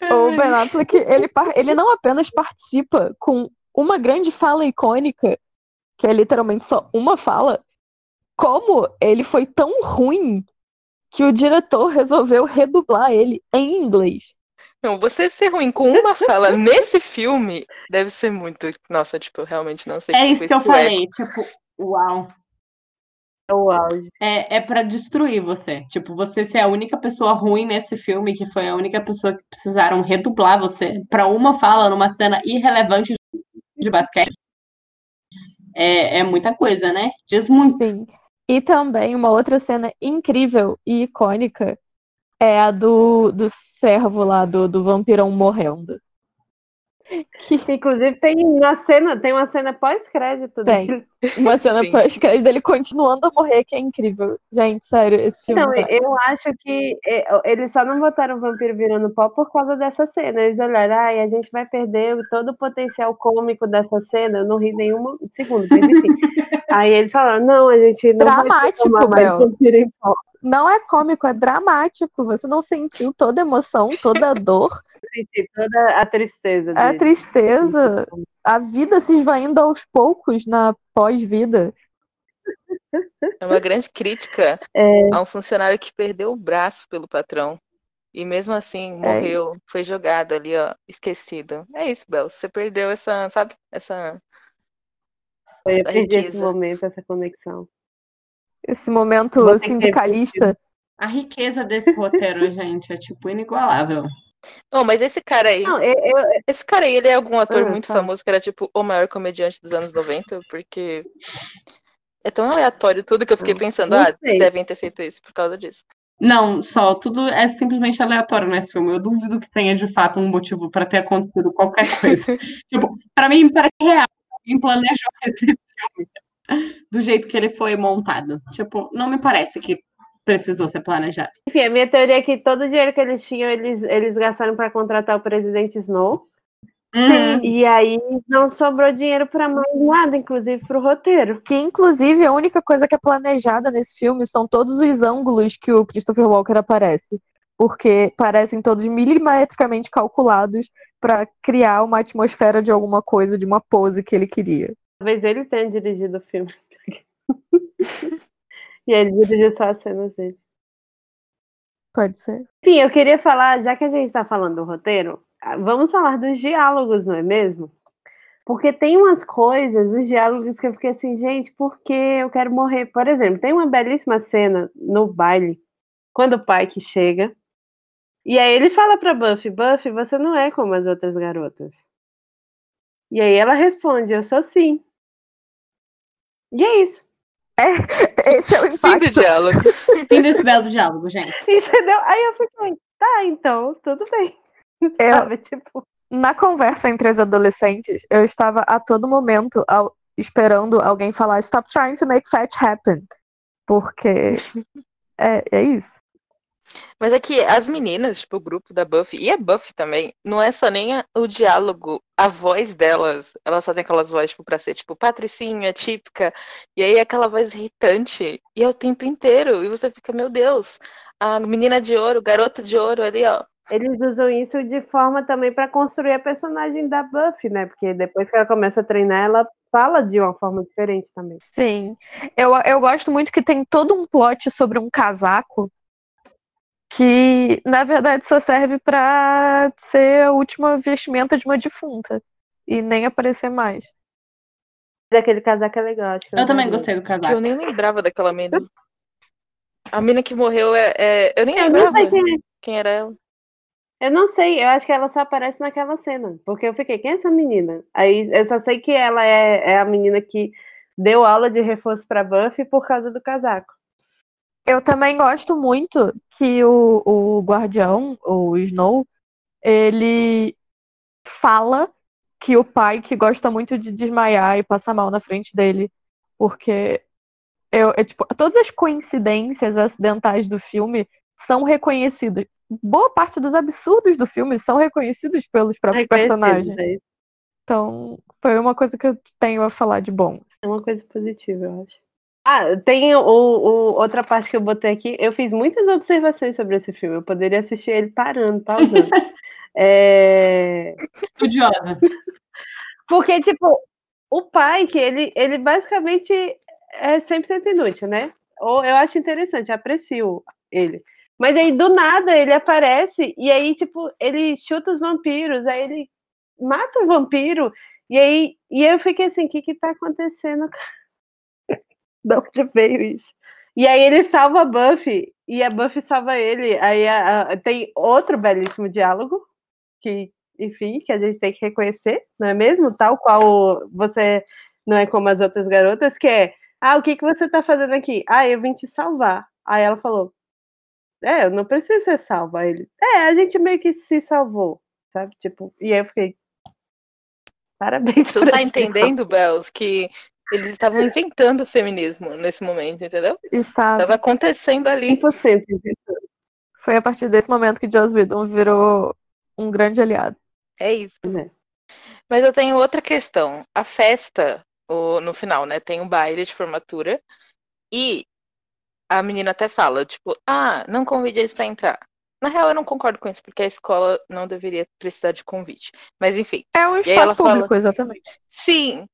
[SPEAKER 5] O Ben Affleck, ele, ele não apenas participa com uma grande fala icônica, que é literalmente só uma fala, como ele foi tão ruim que o diretor resolveu redublar ele em inglês.
[SPEAKER 4] Não, você ser ruim com uma fala nesse filme deve ser muito. Nossa, tipo, eu realmente não sei
[SPEAKER 3] É
[SPEAKER 4] que
[SPEAKER 3] isso que eu
[SPEAKER 4] foi
[SPEAKER 3] falei, tipo, uau.
[SPEAKER 2] É o auge.
[SPEAKER 3] É, é para destruir você. Tipo, você ser a única pessoa ruim nesse filme, que foi a única pessoa que precisaram redublar você pra uma fala numa cena irrelevante de basquete. É, é muita coisa, né? Diz muito.
[SPEAKER 5] Sim. E também uma outra cena incrível e icônica é a do, do servo lá, do, do vampirão morrendo. Que
[SPEAKER 2] Inclusive, tem na cena, tem uma cena pós-crédito
[SPEAKER 5] Tem.
[SPEAKER 2] dele.
[SPEAKER 5] uma cena pós-crédito dele continuando a morrer, que é incrível. Gente, sério, esse filme.
[SPEAKER 2] Então,
[SPEAKER 5] tá-
[SPEAKER 2] eu acho que é, eles só não botaram o vampiro virando pó por causa dessa cena. Eles olharam, ai, a gente vai perder todo o potencial cômico dessa cena. Eu não ri nenhum segundo, mas enfim. Aí eles falaram, não, a gente não vai
[SPEAKER 5] Dramático,
[SPEAKER 2] transformar mais
[SPEAKER 5] Bel.
[SPEAKER 2] vampiro em pó.
[SPEAKER 5] Não é cômico, é dramático. Você não sentiu toda a emoção, toda a dor,
[SPEAKER 2] Senti toda a tristeza
[SPEAKER 5] a
[SPEAKER 2] dele.
[SPEAKER 5] tristeza, a vida se esvaindo aos poucos na pós-vida.
[SPEAKER 4] É uma grande crítica
[SPEAKER 2] É.
[SPEAKER 4] a um funcionário que perdeu o braço pelo patrão. E mesmo assim morreu, foi jogado ali, ó, esquecido. É isso, Bel. Você perdeu essa, sabe? Essa.
[SPEAKER 2] Eu
[SPEAKER 4] da
[SPEAKER 2] perdi esse
[SPEAKER 4] riqueza.
[SPEAKER 2] momento, essa conexão.
[SPEAKER 5] Esse momento sindicalista.
[SPEAKER 3] A riqueza desse roteiro, gente, é tipo inigualável.
[SPEAKER 4] Oh, mas esse cara aí,
[SPEAKER 2] Não, eu, eu-
[SPEAKER 4] esse cara aí, ele é algum ator
[SPEAKER 2] Ah,
[SPEAKER 4] muito
[SPEAKER 2] tá.
[SPEAKER 4] famoso que era tipo o maior comediante dos anos 90, porque é tão aleatório tudo que eu fiquei
[SPEAKER 2] Não,
[SPEAKER 4] pensando, ah, devem ter feito isso por causa disso.
[SPEAKER 3] Não, só, tudo é simplesmente aleatório nesse filme. Eu duvido que tenha de fato um motivo pra ter acontecido qualquer coisa. tipo, pra mim parece real. Alguém planejou esse filme do jeito que ele foi montado. Tipo, não me parece que precisou ser planejado.
[SPEAKER 2] enfim, a minha teoria é que todo o dinheiro que eles tinham, eles, eles gastaram para contratar o presidente Snow.
[SPEAKER 3] Uhum.
[SPEAKER 2] E aí não sobrou dinheiro para mais nada, inclusive para o roteiro.
[SPEAKER 5] Que, inclusive, a única coisa que é planejada nesse filme são todos os ângulos que o Christopher Walker aparece. Porque parecem todos milimetricamente calculados para criar uma atmosfera de alguma coisa, de uma pose que ele queria.
[SPEAKER 2] Talvez ele tenha dirigido o filme. e ele dirigiu só as cenas dele.
[SPEAKER 5] Pode ser.
[SPEAKER 2] Enfim, eu queria falar, já que a gente está falando do roteiro, ah, vamos falar dos diálogos, não é mesmo? Porque tem umas coisas, os diálogos que eu fiquei assim, gente, por que eu quero morrer? Por exemplo, tem uma belíssima cena no baile, quando o pai que chega, e aí ele fala pra Buffy, Buffy, você não é como as outras garotas. E aí ela responde, eu sou sim. E é isso.
[SPEAKER 5] É, esse é o
[SPEAKER 4] Fim do
[SPEAKER 5] impacto.
[SPEAKER 4] diálogo.
[SPEAKER 3] Fim desse belo diálogo, gente.
[SPEAKER 2] Entendeu? Aí eu fiquei, tá, então, tudo bem.
[SPEAKER 5] Eu-
[SPEAKER 2] Sabe, tipo,
[SPEAKER 5] Na conversa entre as adolescentes, eu estava a todo momento ao- esperando alguém falar Stop trying to make fat happen. Porque é, é isso.
[SPEAKER 4] Mas é que as meninas, tipo, o grupo da Buffy, e a Buffy também, não é só nem a- o diálogo, a voz delas, elas só tem aquelas vozes, tipo, pra ser, tipo, patricinha, típica, e aí é aquela voz irritante, e é o tempo inteiro, e você fica, meu Deus, a menina de ouro, garota de ouro ali, ó.
[SPEAKER 2] eles usam isso de forma também pra construir a personagem da Buffy, né? Porque depois que ela começa a treinar, ela fala de uma forma diferente também.
[SPEAKER 5] Sim. Eu, eu gosto muito que tem todo um plot sobre um casaco que, na verdade, só serve pra ser a última vestimenta de uma defunta. E nem aparecer mais.
[SPEAKER 2] Aquele casaco é legal. Acho que
[SPEAKER 3] Eu também gostei do
[SPEAKER 4] Que eu
[SPEAKER 3] casaco.
[SPEAKER 4] nem lembrava daquela mina. A mina que morreu é. é- eu nem
[SPEAKER 2] Eu não
[SPEAKER 4] lembrava
[SPEAKER 2] sei quem é.
[SPEAKER 4] quem era ela.
[SPEAKER 2] Eu não sei, eu acho que ela só aparece naquela cena. Porque eu fiquei, quem é essa menina? Aí eu só sei que ela é, é a menina que deu aula de reforço pra Buffy por causa do casaco.
[SPEAKER 5] Eu também gosto muito que o, o guardião, o Snow, ele fala que o pai que gosta muito de desmaiar e passar mal na frente dele, porque eu, é, tipo, todas as coincidências acidentais do filme são reconhecidas. Boa parte dos absurdos do filme são reconhecidos pelos próprios personagens.
[SPEAKER 2] É.
[SPEAKER 5] Então, foi uma coisa que eu tenho a falar de bom.
[SPEAKER 2] É uma coisa positiva, eu acho. Ah, tem o, o- outra parte que eu botei aqui. Eu fiz muitas observações sobre esse filme. Eu poderia assistir ele parando, pausando. É,
[SPEAKER 3] Estudiosa.
[SPEAKER 2] Porque, tipo, o pai, que ele, ele basicamente é 100% inútil, né? Ou eu acho interessante, aprecio ele. Mas aí, do nada, ele aparece e aí, tipo, ele chuta os vampiros, aí ele mata o vampiro, e aí e eu fiquei assim, o que que tá acontecendo? De onde veio isso? E aí ele salva a Buffy, e a Buffy salva ele. Aí a- a- tem outro belíssimo diálogo, que, enfim, que a gente tem que reconhecer, não é mesmo? Tal qual você não é como as outras garotas, que é, ah, o que, que você tá fazendo aqui? Ah, eu vim te salvar. Aí ela falou, é, eu não preciso ser salva. Aí ele, é, a gente meio que se salvou, sabe? Tipo, e aí eu fiquei, parabéns
[SPEAKER 4] Você tá entendendo, Bells, que eles estavam inventando o feminismo nesse momento, entendeu?
[SPEAKER 5] Estava.
[SPEAKER 4] Tava acontecendo ali.
[SPEAKER 2] 100%. entendeu?
[SPEAKER 5] Foi a partir desse momento que Joss Whedon virou um grande aliado.
[SPEAKER 4] É isso.
[SPEAKER 2] É.
[SPEAKER 4] Mas eu tenho outra questão. A festa, o- no final, né? Tem um baile de formatura e a menina até fala, tipo, ah, não convide eles pra entrar. Na real, eu não concordo com isso, porque a escola não deveria precisar de convite. Mas enfim,
[SPEAKER 5] É um
[SPEAKER 4] aí
[SPEAKER 5] espaço
[SPEAKER 4] ela fala-
[SPEAKER 5] público, exatamente.
[SPEAKER 4] sim.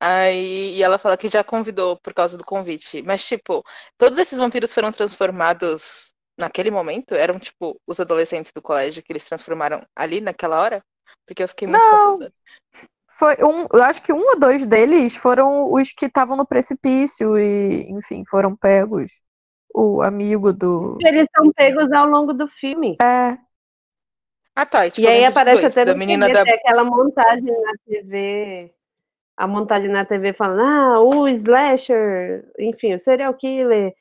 [SPEAKER 4] Aí e ela fala que já convidou por causa do convite. Mas, tipo, todos esses vampiros foram transformados naquele momento? Eram, tipo, os adolescentes do colégio que eles transformaram ali naquela hora? Porque eu fiquei muito
[SPEAKER 5] Não.
[SPEAKER 4] confusa.
[SPEAKER 5] Foi um, eu acho que um ou dois deles foram os que estavam no precipício e, enfim, foram pegos. O amigo do.
[SPEAKER 2] Eles são pegos ao longo do filme.
[SPEAKER 5] É,
[SPEAKER 4] Ah, tá. E, tipo,
[SPEAKER 2] E aí aparece
[SPEAKER 4] dois,
[SPEAKER 2] até
[SPEAKER 4] da menina
[SPEAKER 2] TV,
[SPEAKER 4] da.
[SPEAKER 2] tem aquela montagem na TV. A montagem na TV falando, ah, o slasher, enfim, o serial killer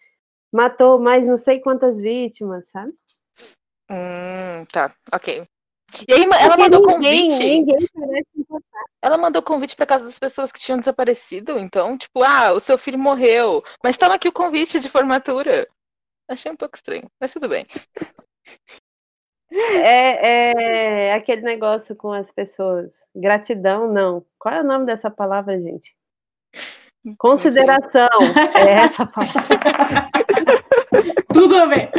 [SPEAKER 2] matou mais não sei quantas vítimas, sabe?
[SPEAKER 4] Hum, tá, ok. E aí ela
[SPEAKER 2] Porque
[SPEAKER 4] mandou
[SPEAKER 2] ninguém,
[SPEAKER 4] convite.
[SPEAKER 2] Ninguém parece importar.
[SPEAKER 4] Ela mandou convite pra casa das pessoas que tinham desaparecido. Então, tipo, ah, o seu filho morreu. Mas toma aqui o convite de formatura. Achei um pouco estranho, mas tudo bem.
[SPEAKER 2] É, é aquele negócio com as pessoas. Gratidão, não. Qual é o nome dessa palavra, gente? Consideração. É essa palavra.
[SPEAKER 3] Tudo ver.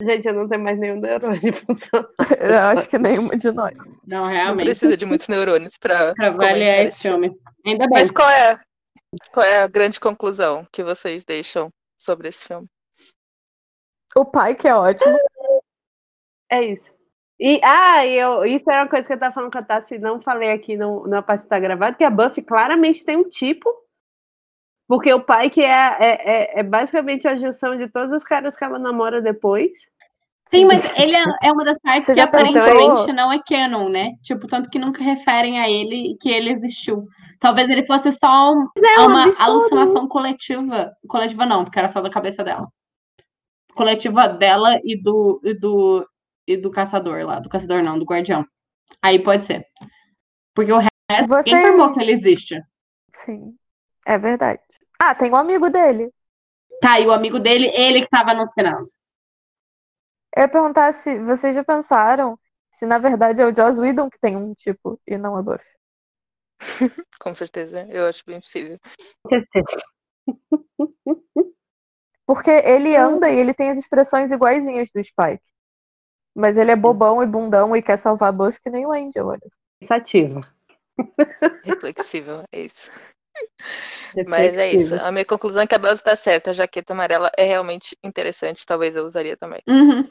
[SPEAKER 2] Gente, eu não tenho mais nenhum neurônio funcionando.
[SPEAKER 5] eu acho que nenhuma de nós.
[SPEAKER 3] Não,
[SPEAKER 4] Não
[SPEAKER 3] realmente.
[SPEAKER 4] precisa de muitos neurônios comentar
[SPEAKER 3] avaliar
[SPEAKER 4] esse
[SPEAKER 3] esse filme. Ainda bem.
[SPEAKER 4] Mas qual é, qual é a grande conclusão que vocês deixam sobre esse filme?
[SPEAKER 5] O pai, que é ótimo.
[SPEAKER 2] É isso. E, ah, eu, isso era uma coisa que eu tava falando com a Tassi, não falei aqui no, na parte que tá gravada, que a Buffy claramente tem um tipo, porque o pai que é, é, é, é basicamente a junção de todos os caras que ela namora depois.
[SPEAKER 3] Sim, mas ele é, é uma das partes
[SPEAKER 5] Você
[SPEAKER 3] que aparentemente não é canon, né? Tipo, tanto que nunca referem a ele que ele existiu. Talvez ele fosse só um-
[SPEAKER 2] É um
[SPEAKER 3] uma
[SPEAKER 2] absurdo.
[SPEAKER 3] alucinação coletiva. Coletiva não, porque era só da cabeça dela. Coletiva dela e do, e do, e do caçador lá. Do caçador não, do guardião. Aí pode ser. Porque o resto
[SPEAKER 5] Você-
[SPEAKER 3] informou que ele existe.
[SPEAKER 5] Sim, é verdade. Ah, tem um amigo dele.
[SPEAKER 3] Tá, e o amigo dele, ele que estava anunciando.
[SPEAKER 5] Eu ia perguntar se vocês já pensaram se na verdade é o Joss Whedon que tem um tipo e não a Buffy.
[SPEAKER 4] Com certeza, eu acho bem possível.
[SPEAKER 2] Com certeza.
[SPEAKER 5] Porque ele anda e ele tem as expressões iguaizinhas do Spike. Mas ele é bobão e bundão e quer salvar a Buffy que nem o Angel, olha.
[SPEAKER 2] Pensativa.
[SPEAKER 4] Reflexível, é isso. Mas é isso. A minha conclusão é que a Belza está certa. A jaqueta amarela é realmente interessante. Talvez eu usaria também.
[SPEAKER 3] Uhum.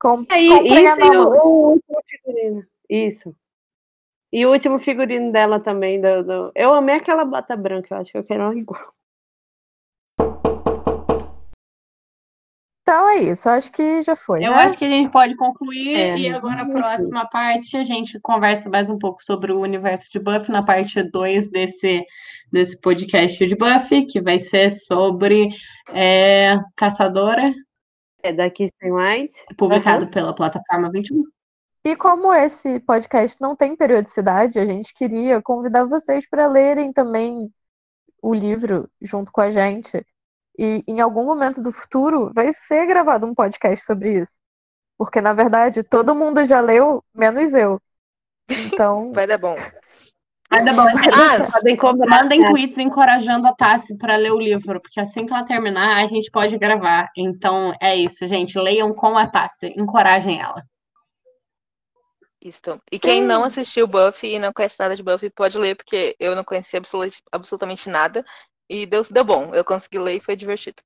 [SPEAKER 5] Com,
[SPEAKER 2] Aí, isso e o, o último figurino. Isso. E o último figurino dela também. Do, do- Eu amei aquela bota branca, eu acho que eu quero uma igual.
[SPEAKER 5] Então é isso, acho que já foi.
[SPEAKER 3] Eu
[SPEAKER 5] né?
[SPEAKER 3] acho que a gente pode concluir
[SPEAKER 2] É,
[SPEAKER 3] e agora a
[SPEAKER 2] uhum.
[SPEAKER 3] próxima parte a gente conversa mais um pouco sobre o universo de Buffy na parte 2 desse, desse podcast de Buffy, que vai ser sobre é, Caçadora,
[SPEAKER 2] É da Kirsten White.
[SPEAKER 3] publicado pela plataforma 21.
[SPEAKER 5] E como esse podcast não tem periodicidade, a gente queria convidar vocês para lerem também o livro junto com a gente. E em algum momento do futuro vai ser gravado um podcast sobre isso. Porque, na verdade, todo mundo já leu, menos eu. Então,
[SPEAKER 4] Vai dar bom.
[SPEAKER 3] Mas tá bom,
[SPEAKER 4] Ah,
[SPEAKER 2] Podem
[SPEAKER 3] mandem tweets encorajando a Tassi para ler o livro, porque assim que ela terminar, a gente pode gravar. Então é isso, gente. Leiam com a Tassi, encorajem ela.
[SPEAKER 4] Isso. E quem não assistiu Buffy e não conhece nada de Buffy, pode ler, porque eu não conhecia absolu- absolutamente nada. E deu, deu bom. Eu consegui ler e foi divertido.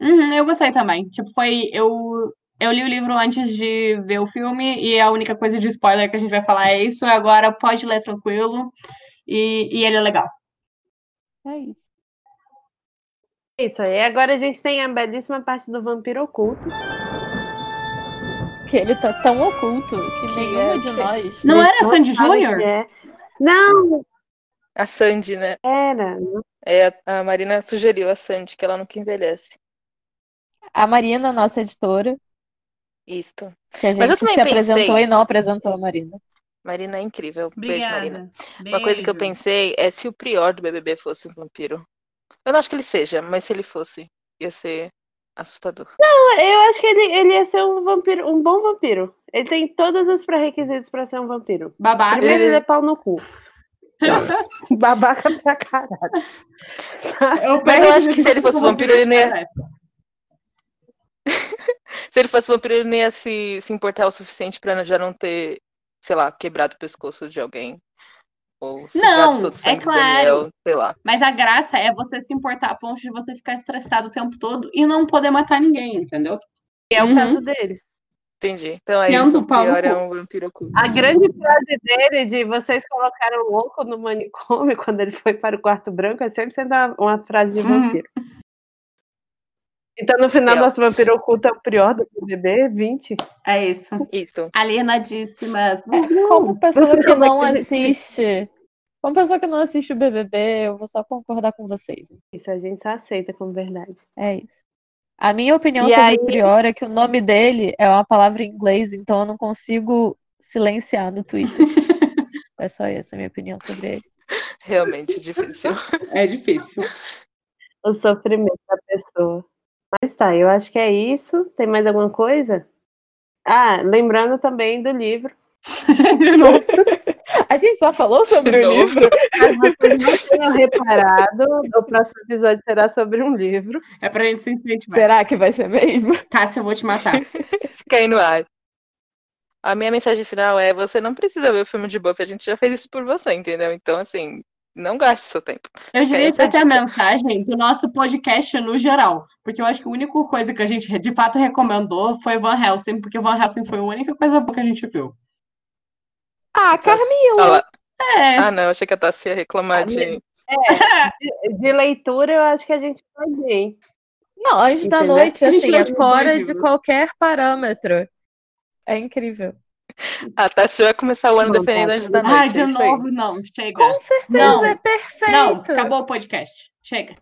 [SPEAKER 3] Uhum, eu gostei também. Tipo, foi. Eu, eu li o livro antes de ver o filme, e a única coisa de spoiler que a gente vai falar é isso. Agora pode ler tranquilo. E, e ele é legal.
[SPEAKER 5] é isso.
[SPEAKER 2] Isso aí. Agora a gente tem a belíssima parte do vampiro oculto.
[SPEAKER 5] Que ele tá tão oculto que
[SPEAKER 4] Que
[SPEAKER 5] nenhuma
[SPEAKER 4] é
[SPEAKER 5] de
[SPEAKER 4] que-
[SPEAKER 5] nós.
[SPEAKER 3] Não era Sandy Júnior?
[SPEAKER 2] é. Não,
[SPEAKER 4] A Sandy, né?
[SPEAKER 2] era.
[SPEAKER 4] É, a Marina sugeriu a Sandy, que ela nunca envelhece.
[SPEAKER 5] A Marina, nossa editora,
[SPEAKER 4] Isto.
[SPEAKER 5] que a
[SPEAKER 4] Mas eu
[SPEAKER 5] gente
[SPEAKER 4] também
[SPEAKER 5] se apresentou
[SPEAKER 4] pensei-
[SPEAKER 5] e não apresentou a Marina.
[SPEAKER 4] Marina é incrível. Beijo, Marina.
[SPEAKER 1] Obrigada.
[SPEAKER 4] Uma coisa que eu
[SPEAKER 1] Beijo.
[SPEAKER 4] pensei é se o Prior do BBB fosse um vampiro. Eu não acho que ele seja, mas se ele fosse, ia ser assustador.
[SPEAKER 2] Eu acho que ele, ele ia ser um vampiro, um bom vampiro. Ele tem todos os pré-requisitos pra ser um vampiro.
[SPEAKER 3] Babaca.
[SPEAKER 2] Primeiro, ele é pau no cu. Babaca pra caralho.
[SPEAKER 3] Eu,
[SPEAKER 4] Mas eu acho que se ele fosse vampiro, ele não ia-
[SPEAKER 3] é.
[SPEAKER 4] Se ele fosse vampiro, ele não ia se, se importar o suficiente pra já não ter, sei lá, quebrado o pescoço de alguém. Ou
[SPEAKER 3] Não,
[SPEAKER 4] todo
[SPEAKER 3] é claro.
[SPEAKER 4] Daniel, sei lá.
[SPEAKER 3] Mas a graça é você se importar a ponto de você ficar estressado o tempo todo e não poder matar ninguém, entendeu?
[SPEAKER 2] É o
[SPEAKER 3] Uhum.
[SPEAKER 2] caso dele.
[SPEAKER 4] Entendi. Então é
[SPEAKER 3] Tendo
[SPEAKER 4] isso, o Prior é um vampiro oculto.
[SPEAKER 2] A grande frase dele de vocês colocaram louco no manicômio quando ele foi para o quarto branco é sempre sendo uma, uma frase de
[SPEAKER 3] Uhum.
[SPEAKER 2] vampiro. Então, no final, nosso vampiro oculto é o pior do BBB 20.
[SPEAKER 3] É isso.
[SPEAKER 4] Isso.
[SPEAKER 3] Alienadíssimas.
[SPEAKER 5] Como pessoa que não
[SPEAKER 2] é
[SPEAKER 5] assiste. Como pessoa que não assiste o BBB, eu vou só concordar com vocês.
[SPEAKER 2] Isso a gente só aceita como verdade.
[SPEAKER 5] É isso. A minha opinião
[SPEAKER 2] E
[SPEAKER 5] sobre
[SPEAKER 2] aí-
[SPEAKER 5] o Prior é que o nome dele é uma palavra em inglês, então eu não consigo silenciar no Twitter. É só essa a minha opinião sobre ele.
[SPEAKER 4] Realmente difícil.
[SPEAKER 3] É difícil.
[SPEAKER 2] O sofrimento da pessoa. Mas tá, eu acho que é isso. Tem mais alguma coisa? Ah, lembrando também do livro.
[SPEAKER 3] De novo.
[SPEAKER 5] A gente já falou sobre
[SPEAKER 4] De
[SPEAKER 5] o
[SPEAKER 4] novo.
[SPEAKER 5] livro?
[SPEAKER 2] Caso vocês não tenham reparado, o próximo episódio será sobre um livro.
[SPEAKER 3] É pra gente se incentivar.
[SPEAKER 5] Será que vai ser mesmo?
[SPEAKER 3] Tássia, eu vou te matar.
[SPEAKER 4] Fica aí no ar. A minha mensagem final é: você não precisa ver o filme de Buffy, a gente já fez isso por você, entendeu? Então, assim, não gaste seu tempo.
[SPEAKER 3] Eu diria
[SPEAKER 4] Essa é a
[SPEAKER 3] até a mensagem do nosso podcast no geral. Porque eu acho que a única coisa que a gente de fato recomendou foi Van Helsing, porque Van Helsing foi a única coisa boa que a gente viu.
[SPEAKER 5] Ah, Carmila!
[SPEAKER 4] Fala-
[SPEAKER 3] É.
[SPEAKER 4] Ah, não, achei que a Tassia ia reclamar de.
[SPEAKER 2] De, de leitura, eu acho que a gente vai bem.
[SPEAKER 5] Não, Anjos da? Noite,
[SPEAKER 3] A gente
[SPEAKER 5] assim, é fora de
[SPEAKER 3] livros.
[SPEAKER 5] qualquer parâmetro. É incrível.
[SPEAKER 4] A Tassi vai começar o ano
[SPEAKER 2] Não,
[SPEAKER 4] defendendo
[SPEAKER 2] tá,
[SPEAKER 4] Anjos da
[SPEAKER 2] tudo
[SPEAKER 3] Ah,
[SPEAKER 4] Noite.
[SPEAKER 3] de
[SPEAKER 4] é
[SPEAKER 3] novo, não. Chega.
[SPEAKER 5] Com certeza,
[SPEAKER 3] Não,
[SPEAKER 5] é perfeito.
[SPEAKER 3] Não, acabou o podcast. Chega.